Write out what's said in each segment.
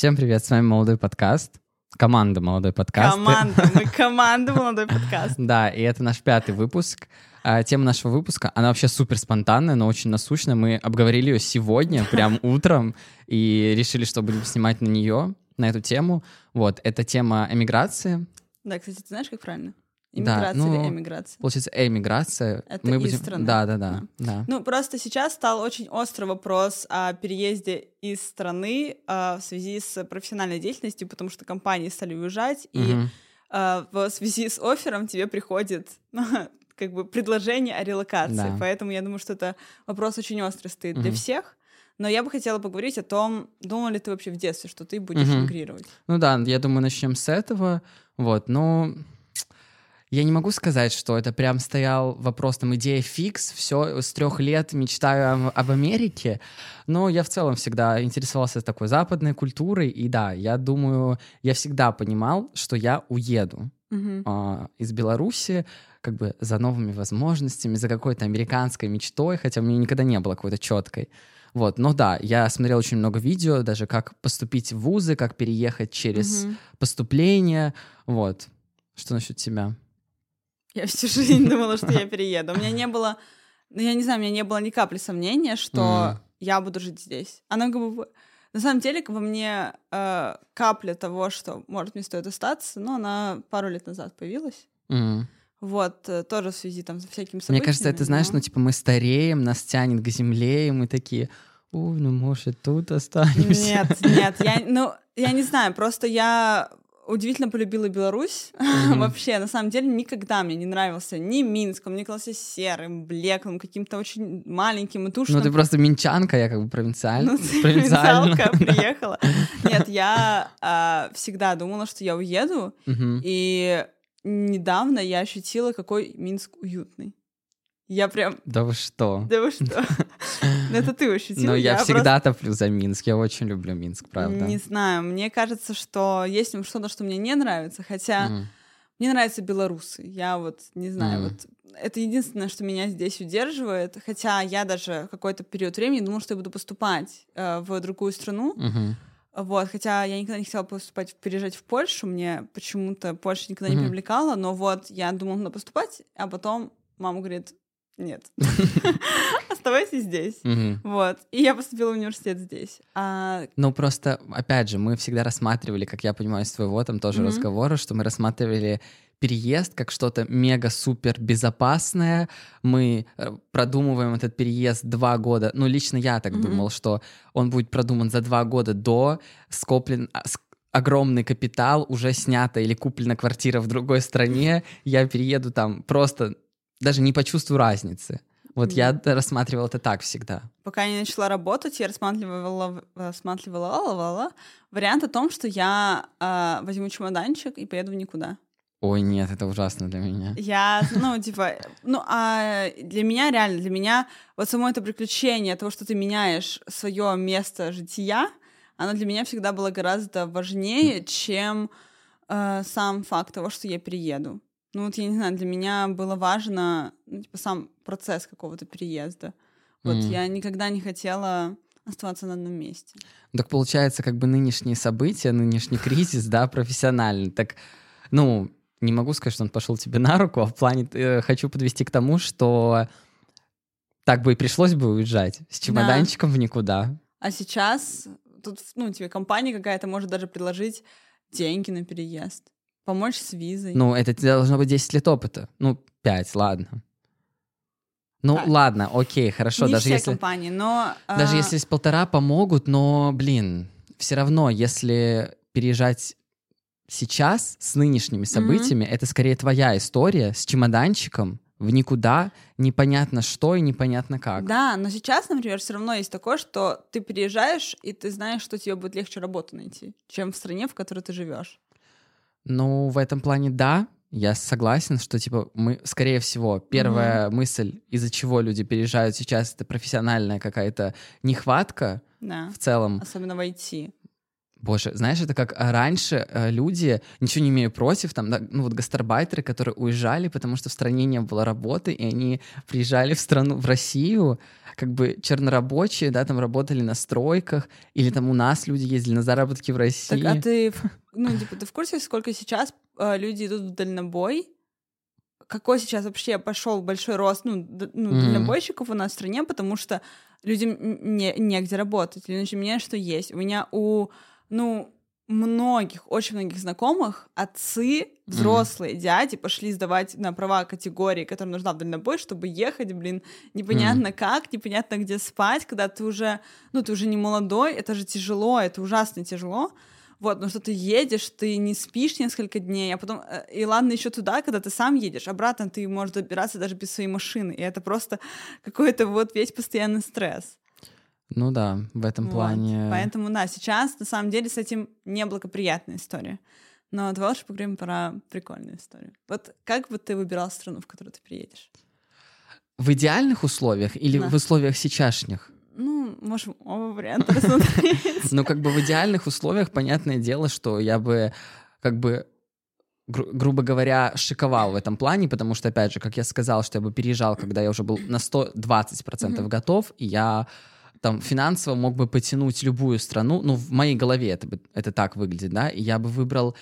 Всем привет, с вами «Молодой подкаст». Команда «Молодой подкаст». Команда, мы команда «Молодой подкаст». Да, и это наш пятый выпуск. А, тема нашего выпуска, она вообще супер спонтанная, но очень насущная. Мы обговорили ее сегодня, прям утром, и решили, что будем снимать на нее, на эту тему. Вот, это тема эмиграции. Да, кстати, ты знаешь, как правильно? Иммиграция да, ну, или эмиграция? Получается, эмиграция. Это Мы из будем... страны. Да, да, да, да. Ну, просто сейчас стал очень острый вопрос о переезде из страны э, в связи с профессиональной деятельностью, потому что компании стали уезжать, угу. и э, в связи с оффером тебе приходит как бы предложение о релокации. Да. Поэтому я думаю, что это вопрос очень острый стоит угу. для всех. Но я бы хотела поговорить о том, думал ли ты вообще в детстве, что ты будешь угу. эмигрировать. Ну да, я думаю, начнем с этого. Вот, но я не могу сказать, что это прям стоял вопрос, там, идея фикс, все, с трех лет мечтаю об, об Америке, но я в целом всегда интересовался такой западной культурой, и да, я думаю, я всегда понимал, что я уеду uh-huh. а, из Беларуси, как бы за новыми возможностями, за какой-то американской мечтой, хотя у меня никогда не было какой-то четкой. Вот, но да, я смотрел очень много видео, даже как поступить в вузы, как переехать через uh-huh. поступление, вот. Что насчет тебя? Я всю жизнь думала, что я перееду. У меня не было, ну, я не знаю, у меня не было ни капли сомнения, что я буду жить здесь. Оно как бы... На самом деле, во мне э, капля того, что, может, мне стоит остаться, но она пару лет назад появилась. Mm. Вот, э, тоже в связи там со всякими событиями. Мне кажется, это, знаешь, но... ну, типа, мы стареем, нас тянет к земле, и мы такие, ой, ну, может, тут останемся. Нет, нет, я, ну, я не знаю, просто я удивительно полюбила Беларусь. Mm-hmm. Вообще, на самом деле, никогда мне не нравился ни Минск, он мне казался серым, блеклым, каким-то очень маленьким и тушным. Ну, ты просто минчанка, я как бы провинциальная. Ну, провинциалка приехала. Нет, я а, всегда думала, что я уеду, и недавно я ощутила, какой Минск уютный. Я прям... Да вы что? Да вы что? Ну, это ты ощутил. Ну, я всегда топлю за Минск. Я очень люблю Минск, правда. Не знаю. Мне кажется, что есть что-то, что мне не нравится. Хотя мне нравятся белорусы. Я вот не знаю, вот это единственное, что меня здесь удерживает. Хотя я даже какой-то период времени думала, что я буду поступать э, в другую страну. Вот, хотя я никогда не хотела поступать, переезжать в Польшу, мне почему-то Польша никогда не привлекала, но вот я думала, поступать, а потом мама говорит, нет, оставайся здесь. Вот. И я поступила в университет здесь. А ну, просто, опять же, мы всегда рассматривали, как я понимаю, из твоего там тоже разговора, что мы рассматривали переезд как что-то мега-супер безопасное. Мы э, продумываем этот переезд два года. Ну, лично я так думал, что он будет продуман за два года до, скоплен а, огромный капитал, уже снята или куплена квартира в другой стране, я перееду там просто даже не почувствую разницы. Вот mm. я рассматривала это так всегда. Пока я не начала работать, я рассматривала, рассматривала вариант о том, что я э, возьму чемоданчик и поеду в никуда. Ой, нет, это ужасно для меня. Я, ну, типа, ну, а для меня реально, для меня вот само это приключение, того, что ты меняешь свое место жития, оно для меня всегда было гораздо важнее, чем э, сам факт того, что я перееду. Ну вот я не знаю, для меня было важно, ну, типа, сам процесс какого-то переезда. Вот mm. я никогда не хотела оставаться на одном месте. Так получается, как бы нынешние события, нынешний кризис, да, профессиональный. Так, ну, не могу сказать, что он пошел тебе на руку, а в плане э, хочу подвести к тому, что так бы и пришлось бы уезжать с чемоданчиком да. в никуда. А сейчас тут, ну, тебе компания какая-то может даже предложить деньги на переезд. Помочь с визой. Ну, это должно быть 10 лет опыта. Ну, 5, ладно. Ну, так. ладно, окей, хорошо. Не даже все если, компании, но... Даже а... если с полтора помогут, но, блин, все равно, если переезжать сейчас с нынешними событиями, mm-hmm. это скорее твоя история с чемоданчиком в никуда, непонятно что и непонятно как. Да, но сейчас, например, все равно есть такое, что ты переезжаешь, и ты знаешь, что тебе будет легче работу найти, чем в стране, в которой ты живешь. Ну, в этом плане да, я согласен, что типа мы, скорее всего, первая mm-hmm. мысль, из-за чего люди переезжают сейчас, это профессиональная какая-то нехватка да. в целом. Особенно в IT. Боже, знаешь, это как а, раньше э, люди, ничего не имею против, там, да, ну вот гастарбайтеры, которые уезжали, потому что в стране не было работы, и они приезжали в страну, в Россию, как бы чернорабочие, да, там работали на стройках, или там у нас люди ездили на заработки в России. Так, а ты, ну, типа, ты в курсе, сколько сейчас э, люди идут в дальнобой? Какой сейчас вообще пошел большой рост, ну, ну mm-hmm. дальнобойщиков у нас в стране, потому что людям не, негде работать, или иначе меня что есть. У меня у ну, многих, очень многих знакомых отцы, взрослые mm-hmm. дяди пошли сдавать на права категории, которым нужна в дальнобой, чтобы ехать, блин, непонятно mm-hmm. как, непонятно где спать, когда ты уже, ну, ты уже не молодой, это же тяжело, это ужасно тяжело. Вот, но что ты едешь, ты не спишь несколько дней, а потом, э, и ладно еще туда, когда ты сам едешь, обратно ты можешь добираться даже без своей машины, и это просто какой-то вот весь постоянный стресс. Ну да, в этом вот. плане. Поэтому да, сейчас на самом деле с этим неблагоприятная история. Но давай лучше поговорим про прикольную историю. Вот как бы ты выбирал страну, в которую ты приедешь? В идеальных условиях или да. в условиях сейчасшних? Ну, можем оба варианта рассмотреть. Ну, как бы в идеальных условиях, понятное дело, что я бы как бы гру- грубо говоря, шиковал в этом плане, потому что, опять же, как я сказал, что я бы переезжал, когда я уже был на 120% mm-hmm. готов, и я там финансово мог бы потянуть любую страну, ну, в моей голове это, это так выглядит, да, и я бы выбрал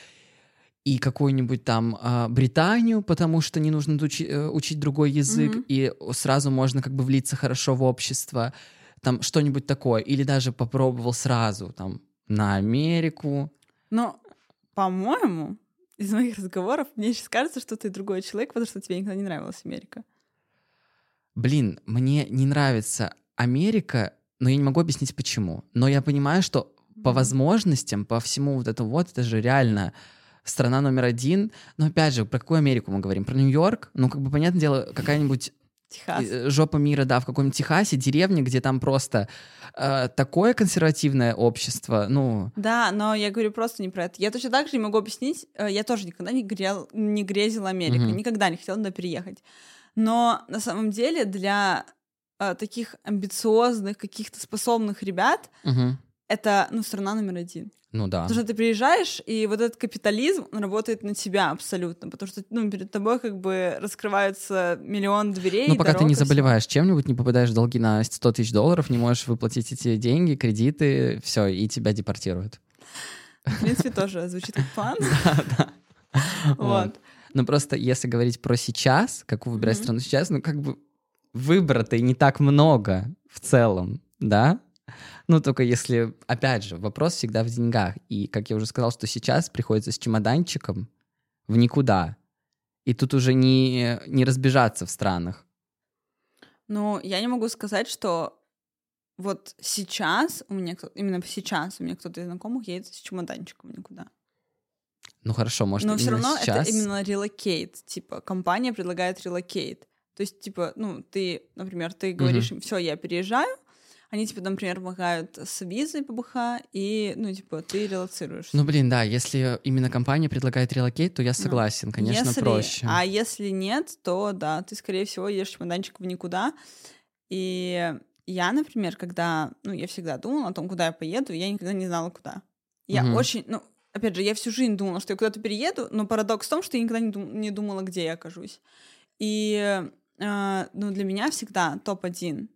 и какую-нибудь там э, Британию, потому что не нужно учи, э, учить другой язык, mm-hmm. и сразу можно как бы влиться хорошо в общество, там что-нибудь такое, или даже попробовал сразу там на Америку. Но, по-моему, из моих разговоров мне сейчас кажется, что ты другой человек, потому что тебе никогда не нравилась Америка. Блин, мне не нравится Америка но я не могу объяснить почему. Но я понимаю, что по возможностям, по всему вот этому вот, это же реально страна номер один. Но опять же, про какую Америку мы говорим? Про Нью-Йорк? Ну, как бы, понятное дело, какая-нибудь Техас. Э, жопа мира, да, в каком-нибудь Техасе, деревне, где там просто э, такое консервативное общество, ну... Да, но я говорю просто не про это. Я точно так же не могу объяснить, э, я тоже никогда не, грел, не грезила Америкой, угу. никогда не хотела туда переехать. Но на самом деле для э, таких амбициозных, каких-то способных ребят, угу. это, ну, страна номер один. Ну да. Потому что ты приезжаешь, и вот этот капитализм он работает на тебя абсолютно, потому что ну, перед тобой как бы раскрываются миллион дверей. Ну, пока ты не заболеваешь чем-нибудь, не попадаешь в долги на 100 тысяч долларов, не можешь выплатить эти деньги, кредиты, все, и тебя депортируют. В принципе, тоже звучит как план. Да, да. Вот. Ну, просто если говорить про сейчас, какую выбирать страну сейчас, ну, как бы выбора-то и не так много в целом, да? Ну, только если, опять же, вопрос всегда в деньгах. И, как я уже сказал, что сейчас приходится с чемоданчиком в никуда. И тут уже не, не разбежаться в странах. Ну, я не могу сказать, что вот сейчас у меня, именно сейчас у меня кто-то из знакомых едет с чемоданчиком никуда. Ну хорошо, может, Но все равно сейчас... это именно relocate. Типа, компания предлагает relocate. То есть, типа, ну, ты, например, ты говоришь им, все, я переезжаю, они тебе, например, помогают с визой ПБХ, и, ну, типа, ты релацируешь. Ну, блин, да, если именно компания предлагает relocate, то я ну, согласен, ну, конечно, если, проще. А если нет, то, да, ты, скорее всего, едешь чемоданчик в никуда. И я, например, когда, ну, я всегда думала о том, куда я поеду, я никогда не знала, куда. Я угу. очень, ну, опять же, я всю жизнь думала, что я куда-то перееду, но парадокс в том, что я никогда не, дум- не думала, где я окажусь. И Uh, ну, для меня всегда топ-1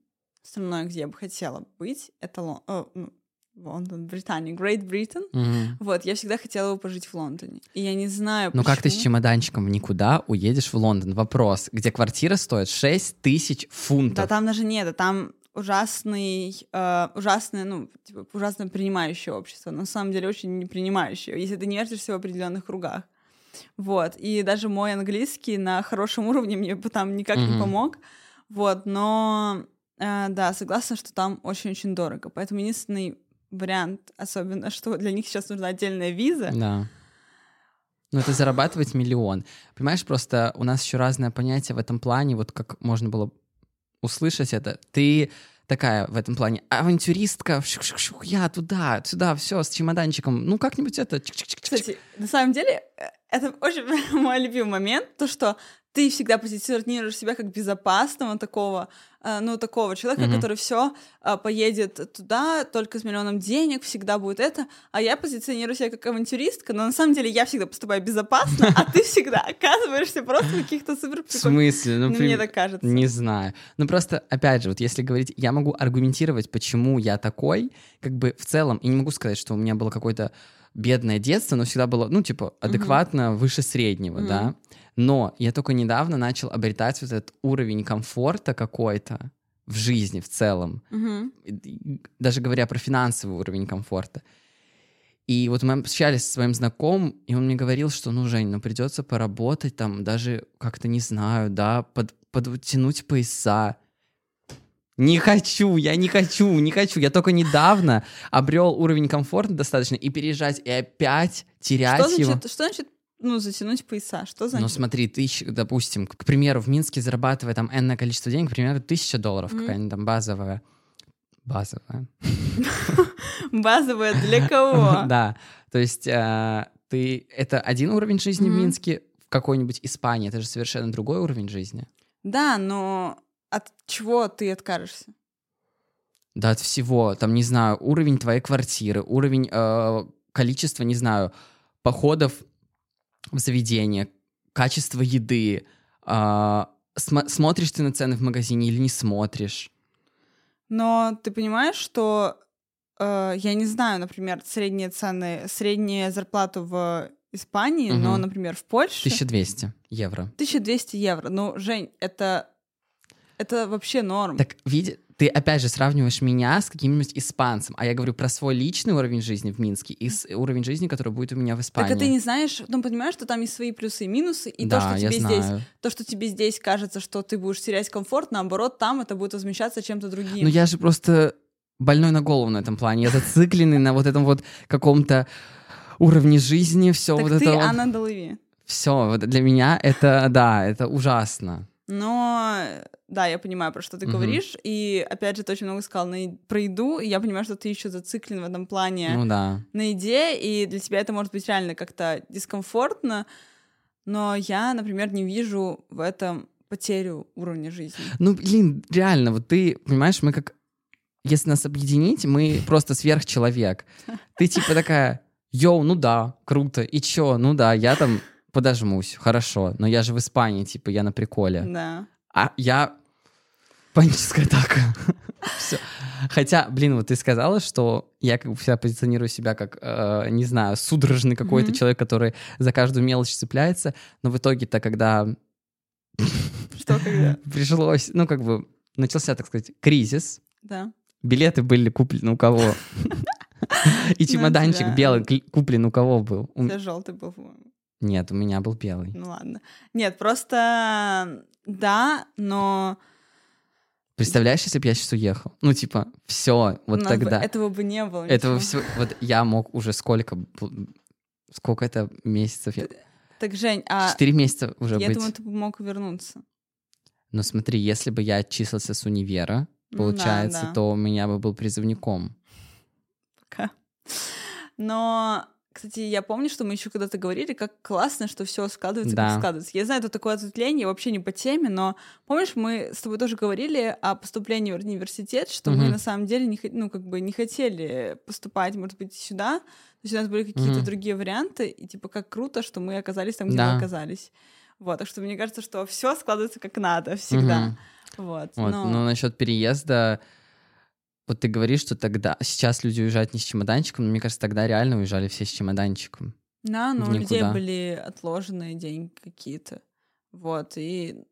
страной, где я бы хотела быть, это Лон... Ну, Лондон, Британия, Great Britain. Mm-hmm. Вот, я всегда хотела бы пожить в Лондоне. И я не знаю, Ну как ты с чемоданчиком в никуда уедешь в Лондон? Вопрос, где квартира стоит 6 тысяч фунтов. Да там даже нет, да там ужасный, э, ужасное, ну, типа, ужасно принимающее общество. На самом деле очень непринимающее, если ты не вертишься в определенных кругах. Вот. И даже мой английский на хорошем уровне мне бы там никак mm-hmm. не помог. Вот. Но э, да, согласна, что там очень-очень дорого. Поэтому единственный вариант, особенно, что для них сейчас нужна отдельная виза. Да. Ну, это зарабатывать миллион. Понимаешь, просто у нас еще разное понятие в этом плане, вот как можно было услышать это. Ты такая в этом плане авантюристка, я туда, сюда, все, с чемоданчиком. Ну, как-нибудь это... Кстати, на самом деле, э, это очень мой любимый момент, то, что ты всегда позиционируешь себя как безопасного такого, э, ну, такого человека, mm-hmm. который все э, поедет туда только с миллионом денег, всегда будет это, а я позиционирую себя как авантюристка, но на самом деле я всегда поступаю безопасно, а ты всегда оказываешься просто в каких-то супер В смысле? Ну, мне так кажется. Не знаю. Ну, просто, опять же, вот если говорить, я могу аргументировать, почему я такой, как бы в целом, и не могу сказать, что у меня было какое-то бедное детство, но всегда было, ну, типа, адекватно выше среднего, да. Но я только недавно начал обретать вот этот уровень комфорта какой-то в жизни в целом, Мгм. даже говоря про финансовый уровень комфорта. И вот мы общались со своим знакомым, и он мне говорил, что, ну, Жень, ну, придется поработать там, даже как-то, не знаю, да, под, подтянуть пояса. Не хочу, я не хочу, не хочу. Я только недавно обрел уровень комфорта достаточно, и переезжать, и опять терять Что его. значит, что значит, ну, затянуть пояса? Что Ну, значит? смотри, тысяч, допустим, к примеру, в Минске зарабатывая там энное количество денег, к примеру, тысяча долларов Мгм. какая-нибудь там базовая. Базовая. Базовое для кого? Да, то есть э, ты... Это один уровень жизни в. Минске, в какой-нибудь Испании это же совершенно другой уровень жизни. Да, но от чего ты откажешься? Да, от всего. Там, не знаю, уровень твоей квартиры, уровень э, количества, не знаю, походов в заведение, качество еды. э, смо- смотришь ты на цены в магазине или не смотришь? Но ты понимаешь, что э, я не знаю, например, средние цены, средняя зарплата в Испании, но, Мгм. например, в Польше 1200 евро. 1200 евро. Ну, Жень, это это вообще норм. Так, види, ты опять же сравниваешь меня с каким-нибудь испанцем, а я говорю про свой личный уровень жизни в Минске и с уровень жизни, который будет у меня в Испании. Так а ты не знаешь, ну понимаешь, что там есть свои плюсы и минусы, и да, то, что тебе знаю. здесь, то, что тебе здесь кажется, что ты будешь терять комфорт, наоборот, там это будет возмещаться чем-то другим. Ну я же просто больной на голову на этом плане. Я зацикленный на вот этом вот каком-то уровне жизни, все вот ты это вот. Анна Долови. Все, вот для меня это, да, это ужасно. Но да, я понимаю, про что ты Мгм. говоришь. И опять же, ты очень много сказал на, про еду. И я понимаю, что ты еще зациклен в этом плане Ну да. на еде, и для тебя это может быть реально как-то дискомфортно. Но я, например, не вижу в этом потерю уровня жизни. Ну, блин, реально, вот ты, понимаешь, мы как... Если нас объединить, мы просто сверхчеловек. Ты типа такая, йоу, ну да, круто, и чё, ну да, я там подожмусь, хорошо, но я же в Испании, типа, я на приколе. Да. А я... Паническая атака. Всё. Хотя, блин, вот ты сказала, что я как бы всегда позиционирую себя как, э, не знаю, судорожный какой-то Мгм. человек, который за каждую мелочь цепляется, но в итоге-то, когда Что когда? пришлось, ну, как бы, начался, так сказать, кризис, Да. билеты были куплены у кого? И чемоданчик тебя- белый куплен у кого был? У тебя желтый был, по-моему. Нет, у меня был белый. Ну ладно. Нет, просто да, но Представляешь, если бы я сейчас уехал? Ну, типа, все, вот нас бы тогда. этого бы не было. Этого ничего. все, вот я мог уже сколько, сколько это месяцев? я- Так, Жень, а Четыре месяца уже я быть. думаю, ты бы мог вернуться. Но смотри, если бы я отчислился с универа, Ну да, получается, да. то у меня бы был призывником. Пока. Но, кстати, я помню, что мы еще когда-то говорили, как классно, что все складывается, Да. как складывается. Я знаю, это такое ответвление, вообще не по теме, но помнишь, мы с тобой тоже говорили о поступлении в университет, что мы Мгм. на самом деле не, ну, как бы не хотели поступать, может быть, сюда. То есть у нас были какие-то Мгм. другие варианты, и типа как круто, что мы оказались там, где Да. мы оказались. Вот, так что мне кажется, что все складывается как надо всегда. Мгм. Вот. Вот. но- Но насчет переезда, вот ты говоришь, что тогда сейчас люди уезжают не с чемоданчиком, но мне кажется, тогда реально уезжали все с чемоданчиком. Да, но у людей были отложенные деньги какие-то. Вот, и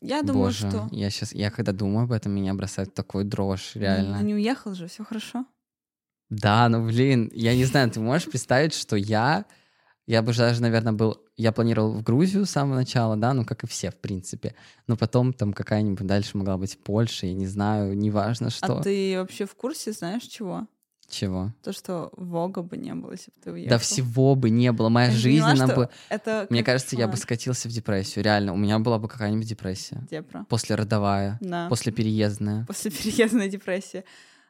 я думаю, Боже, что... я сейчас, я когда думаю об этом, меня бросает такой дрожь, Ну, реально. ну, не уехал же, все хорошо. Да, ну блин, я не знаю, ты можешь представить, что я, я бы даже, наверное, был, я планировал в Грузию с самого начала, да, ну как и все, в принципе, но потом там какая-нибудь дальше могла быть Польша, я не знаю, неважно что, А ты вообще в курсе, знаешь чего? чего. То, что Вога бы не было, если бы ты уехал. Да всего бы не было, моя Я жизнь, поняла, она бы... Это Мне кажется, я бы скатился в депрессию, реально, у меня была бы какая-нибудь депрессия. Депра. После родовая, Да. после переездная, После переездной депрессии.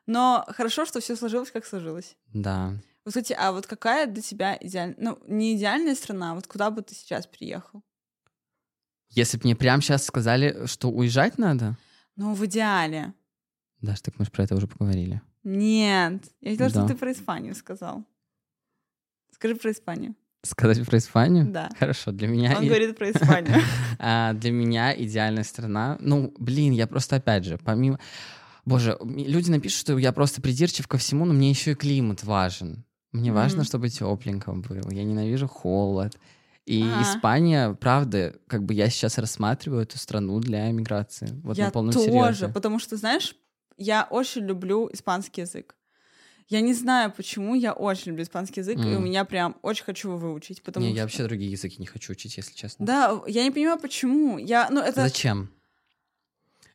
Но хорошо, что все сложилось, как сложилось. да. Вот, кстати, а вот какая для тебя идеальная... Ну, не идеальная страна, а вот куда бы ты сейчас приехал? Если бы мне прямо сейчас сказали, что уезжать надо, Ну, в идеале. Даш, так мы же про это уже поговорили. Нет. Я хотела, Да. чтобы ты про Испанию сказал. Скажи про Испанию. Сказать про Испанию? Да. Хорошо, для меня... Он и- говорит про Испанию. А, для меня идеальная страна. Ну, блин, я просто опять же, помимо. Боже, люди напишут, что я просто придирчив ко всему, но мне еще и климат важен. Мне важно, чтобы тепленько было. Я ненавижу холод. И Ага. Испания, правда, как бы я сейчас рассматриваю эту страну для эмиграции. Вот на я полном тоже, серьезе. потому что, знаешь, я очень люблю испанский язык. Я не знаю, почему я очень люблю испанский язык, и у меня прям очень хочу его выучить, потому Не, что... я вообще другие языки не хочу учить, если честно. Да, я не понимаю, почему. Я, ну, это... Зачем?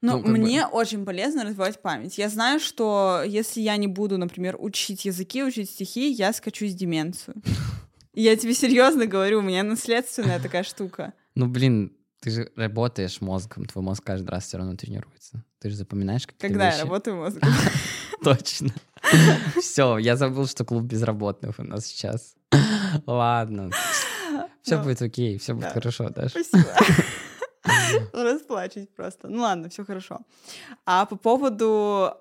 Но Ну, бы- мне очень полезно развивать память. Я знаю, что если я не буду, например, учить языки, учить стихи, я скачусь деменцию. Я тебе серьезно говорю, у меня наследственная такая штука. Ну, блин, ты же работаешь мозгом, твой мозг каждый раз все равно тренируется. Ты же запоминаешь какие-то Когда я работаю мозгом. Точно. Все, я забыл, что клуб безработных у нас сейчас. Ладно. Все Ну, будет окей, все будет хорошо, Даша. Спасибо. Расплачусь просто. Ну ладно, все хорошо. А по поводу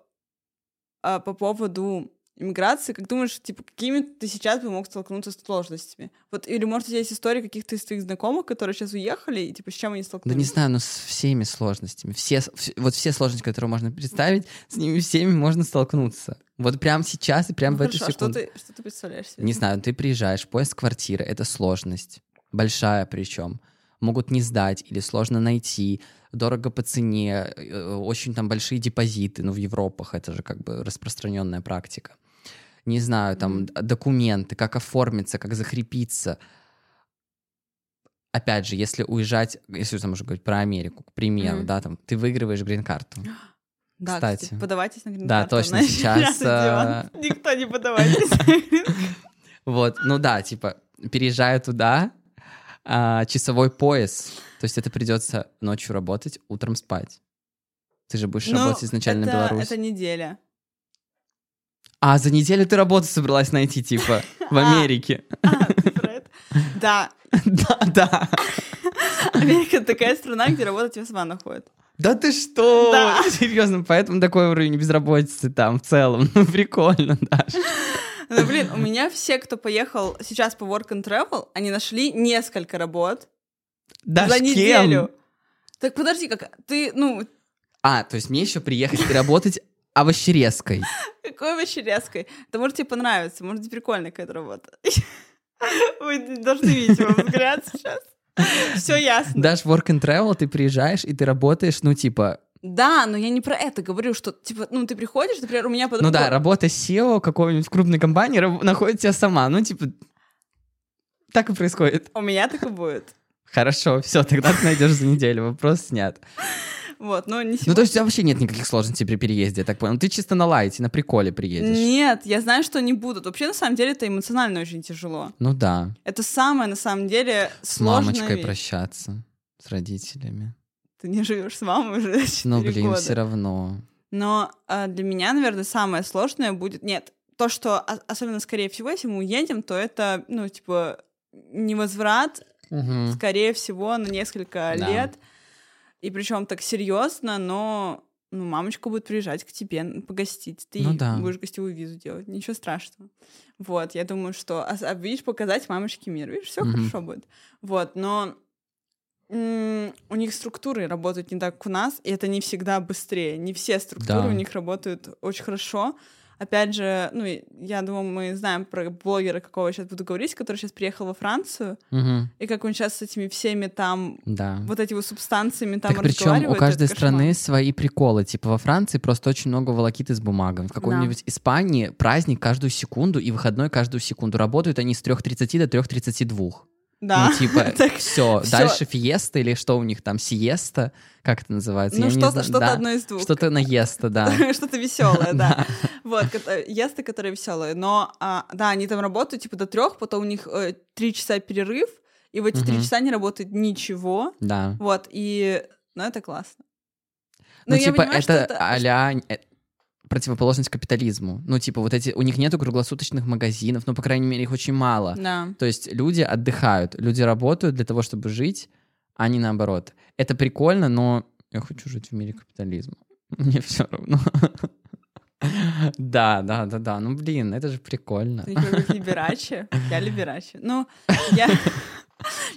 а, по поводу иммиграции, как думаешь, типа, какими ты сейчас бы мог столкнуться с сложностями? Вот, или, может, у тебя есть истории каких-то из твоих знакомых, которые сейчас уехали, и, типа, с чем они Да столкнулись? не знаю, но с всеми сложностями. Все, вс- вот все сложности, которые можно представить, с ними всеми можно столкнуться. Вот прямо сейчас и прямо Ну, в эту хорошо, а что секунду. ты, что ты представляешь себе? Не знаю, ты приезжаешь, поиск квартиры — это сложность. Большая причем. Могут не сдать или сложно найти, дорого по цене, э, очень там большие депозиты, ну, в Европах это же как бы распространенная практика. Не знаю, там документы, как оформиться, как закрепиться. Опять же, если уезжать, если там уже говорить про Америку, к примеру, Мгм. да, там ты выигрываешь грин-карту. Да, кстати. кстати, подавайтесь на грин Да, точно, сейчас, э, Никто не подавайтесь. Вот, ну да, типа, переезжаю туда, а, часовой пояс, то есть это придется ночью работать, утром спать. Ты же будешь Ну, работать изначально это- в Беларусь. Это неделя. А, за неделю ты работу собралась найти, типа, в А. Америке. А? Да, Да, да. Америка такая страна, где работать весьма находит. Да ты что? Да. Серьезно, поэтому такой уровень безработицы там в целом. Ну, прикольно, Даша. Ну, блин, у меня все, кто поехал сейчас по work and travel, они нашли несколько работ Даш, за кем? неделю. Так подожди, как ты, ну, А, то есть мне еще приехать и работать овощерезкой. какой вообще резкой? Это может тебе понравится, может прикольная какая-то работа. Вы должны видеть его взгляд сейчас. Все ясно. Дашь work and travel, ты приезжаешь, и ты работаешь, ну, типа, Да, но я не про это говорю, что, типа, ну, ты приходишь, например, у меня подруга... Ну да, работа SEO какой-нибудь крупной компании раб- находит тебя сама. Ну, типа, так и происходит. У меня так и будет. Хорошо, все, тогда ты найдешь за неделю, вопрос снят. Вот, но не Ну, сегодня. то есть у тебя вообще нет никаких сложностей при переезде, я так понял. Ты чисто на лайте, на приколе приедешь. Нет, я знаю, что не будут. Вообще, на самом деле, это эмоционально очень тяжело. Ну да, Это самое, на самом деле, с сложная мамочкой вещь. прощаться, с родителями. Ты не живешь с мамой уже 4 Ну, блин, года. все равно. Но а, для меня, наверное, самое сложное будет... Нет, то, что, о- особенно, скорее всего, если мы уедем, то это, ну, типа, невозврат, Мгм. скорее всего, на несколько Да. лет. И причем так серьезно, но ну, мамочка будет приезжать к тебе погостить. Ты Ну да. будешь гостевую визу делать. Ничего страшного. Вот, я думаю, что... А, а видишь, показать мамочке мир. Видишь, все Мгм. хорошо будет. Вот, но у них структуры работают не так, как у нас, и это не всегда быстрее. Не все структуры Да. у них работают очень хорошо. Опять же, ну, я думаю, мы знаем про блогера, какого я сейчас буду говорить, который сейчас приехал во Францию, Мгм. и как он сейчас с этими всеми там Да. вот эти вот субстанциями там так причем у каждой это кошмар. страны свои приколы. Типа во Франции просто очень много волокиты с бумагами. В какой-нибудь Испании праздник каждую секунду и выходной каждую секунду. Работают они с 3.30 до 3.32. Да. Ну, типа, Так, все. всё. Дальше фиеста или что у них там, сиеста? Как это называется? Ну, что-то что Да. одно из двух. Что-то наеста, да. Что-то веселое, да. Вот, кото- есты, которые веселые. Но, а, да, они там работают типа до трех, потом у них э, три часа перерыв, и в эти три часа не работает ничего. Да. Вот, и, ну, это классно. Ну, типа, это а-ля э, противоположность капитализму. Ну, типа, вот эти... У них нету круглосуточных магазинов, ну, по крайней мере, их очень мало. Да. То есть люди отдыхают, люди работают для того, чтобы жить, а не наоборот. Это прикольно, но я хочу жить в мире капитализма. Мне все равно. Да, да, да, да. Ну, блин, это же прикольно. Ты как либерачи? Я либерачи. Ну, я...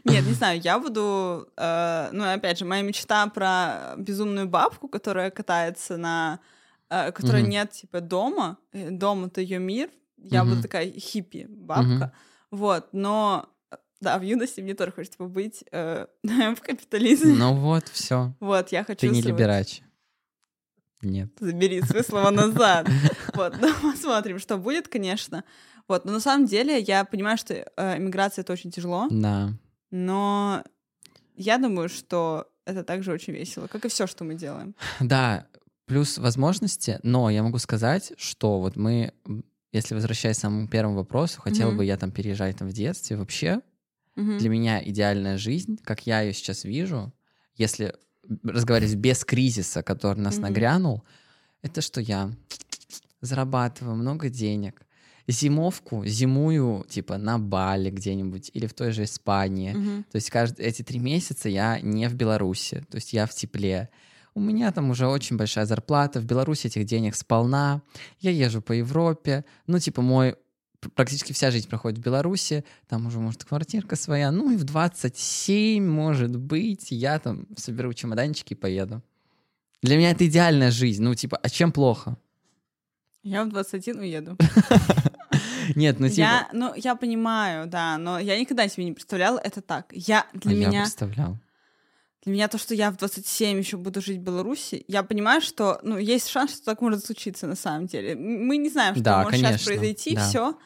Нет, не знаю, я буду... Э, ну, опять же, моя мечта про безумную бабку, которая катается на... Э, которая mm-hmm. нет, типа, дома. Э, дом — это ее мир. Я mm-hmm. буду такая хиппи бабка. Mm-hmm. Вот, но... Да, в юности мне тоже хочется побыть э, в капитализме. Ну вот, все. Вот, я хочу... Ты не либерач. Нет. Забери свои слова назад. Вот, ну, посмотрим, что будет, конечно. Вот, но на самом деле я понимаю, что э, иммиграция это очень тяжело. Да. Но я думаю, что это также очень весело, как и все, что мы делаем. Да, плюс возможности, но я могу сказать, что вот мы, если возвращаясь к самому первому вопросу, хотела mm-hmm. бы я там переезжать там в детстве, вообще mm-hmm. для меня идеальная жизнь, как я ее сейчас вижу, если разговаривать без кризиса, который нас mm-hmm. нагрянул, это что я зарабатываю много денег, зимовку зимую типа на Бали где-нибудь или в той же Испании. Mm-hmm. То есть каждые эти три месяца я не в Беларуси, то есть я в тепле. У меня там уже очень большая зарплата, в Беларуси этих денег сполна, я езжу по Европе, ну типа мой практически вся жизнь проходит в Беларуси, там уже, может, квартирка своя, ну и в 27, может быть, я там соберу чемоданчики и поеду. Для меня это идеальная жизнь, ну типа, а чем плохо? Я в 21 уеду. Нет, ну типа... Я, ну, я понимаю, да, но я никогда себе не представляла это так. Я для а меня... Я представлял. Для меня то, что я в 27 еще буду жить в Беларуси, я понимаю, что ну, есть шанс, что так может случиться на самом деле. Мы не знаем, что да, может конечно, сейчас произойти, да. все.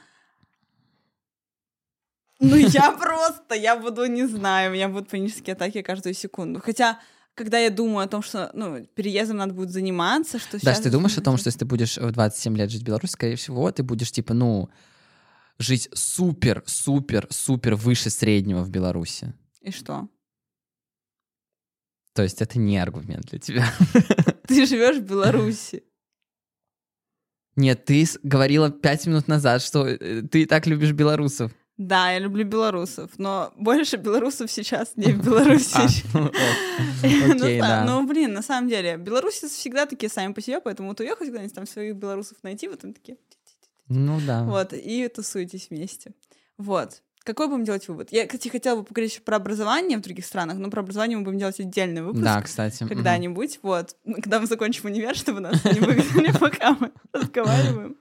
Ну, я просто, я буду, не знаю, у меня будут панические атаки каждую секунду. Хотя, когда я думаю о том, что, ну, переездом надо будет заниматься, что Да, ты думаешь о том, что если ты будешь в 27 лет жить в Беларуси, скорее всего, ты будешь, типа, ну, жить супер, супер, супер выше среднего в Беларуси. И что? То есть это не аргумент для тебя. Ты живешь в Беларуси. Нет, ты говорила пять минут назад, что э, ты так любишь белорусов. Да, я люблю белорусов, но больше белорусов сейчас не в Беларуси. А, ну, ну, ну, блин, на самом деле, белорусы всегда такие сами по себе, поэтому вот уехать куда-нибудь там своих белорусов найти, вот там такие... Ну да. Вот, и тусуйтесь вместе. Вот. Какой будем делать вывод? Я, кстати, хотела бы поговорить еще про образование в других странах, но про образование мы будем делать отдельный выпуск. Да, кстати. Когда-нибудь, угу. вот. Когда мы закончим универ, чтобы нас не выгнали, пока мы разговариваем.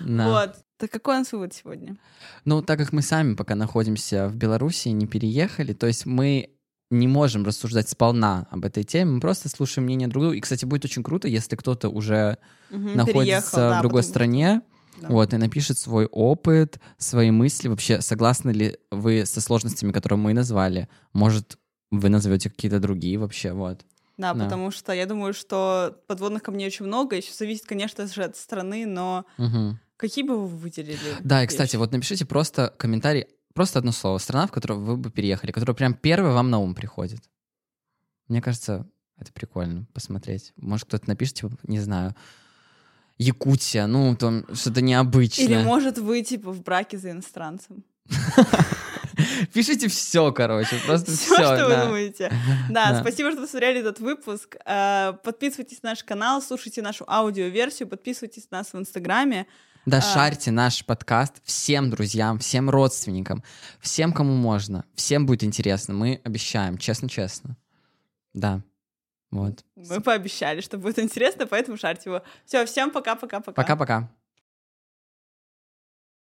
Вот. Так какой у нас вывод сегодня? Ну, так как мы сами пока находимся в Беларуси, не переехали, то есть мы не можем рассуждать сполна об этой теме, мы просто слушаем мнение друг друга. И, кстати, будет очень круто, если кто-то уже угу, находится переехал, в другой потому... стране, да. Вот, и напишет свой опыт, свои мысли. Вообще, согласны ли вы со сложностями, которые мы назвали? Может, вы назовете какие-то другие вообще, вот. Да, да, потому что я думаю, что подводных камней очень много. Еще зависит, конечно же, от страны, но угу. какие бы вы выделили? Да, и, кстати, вот напишите просто комментарий, просто одно слово. Страна, в которую вы бы переехали, которая прям первая вам на ум приходит. Мне кажется, это прикольно посмотреть. Может, кто-то напишет, типа, не знаю, Якутия, ну, там что-то необычное. Или может вы, типа, в браке за иностранцем. Пишите все, короче, просто все. Все, что вы думаете. Да, спасибо, что посмотрели этот выпуск. Э, подписывайтесь на наш канал, слушайте нашу аудиоверсию, подписывайтесь на нас в Инстаграме. Да, а... шарьте наш подкаст всем друзьям, всем родственникам, всем, кому можно. Всем будет интересно, мы обещаем, честно-честно. Да. Вот. Мы пообещали, что будет интересно, поэтому шарьте его. Все, всем пока-пока-пока. Пока-пока.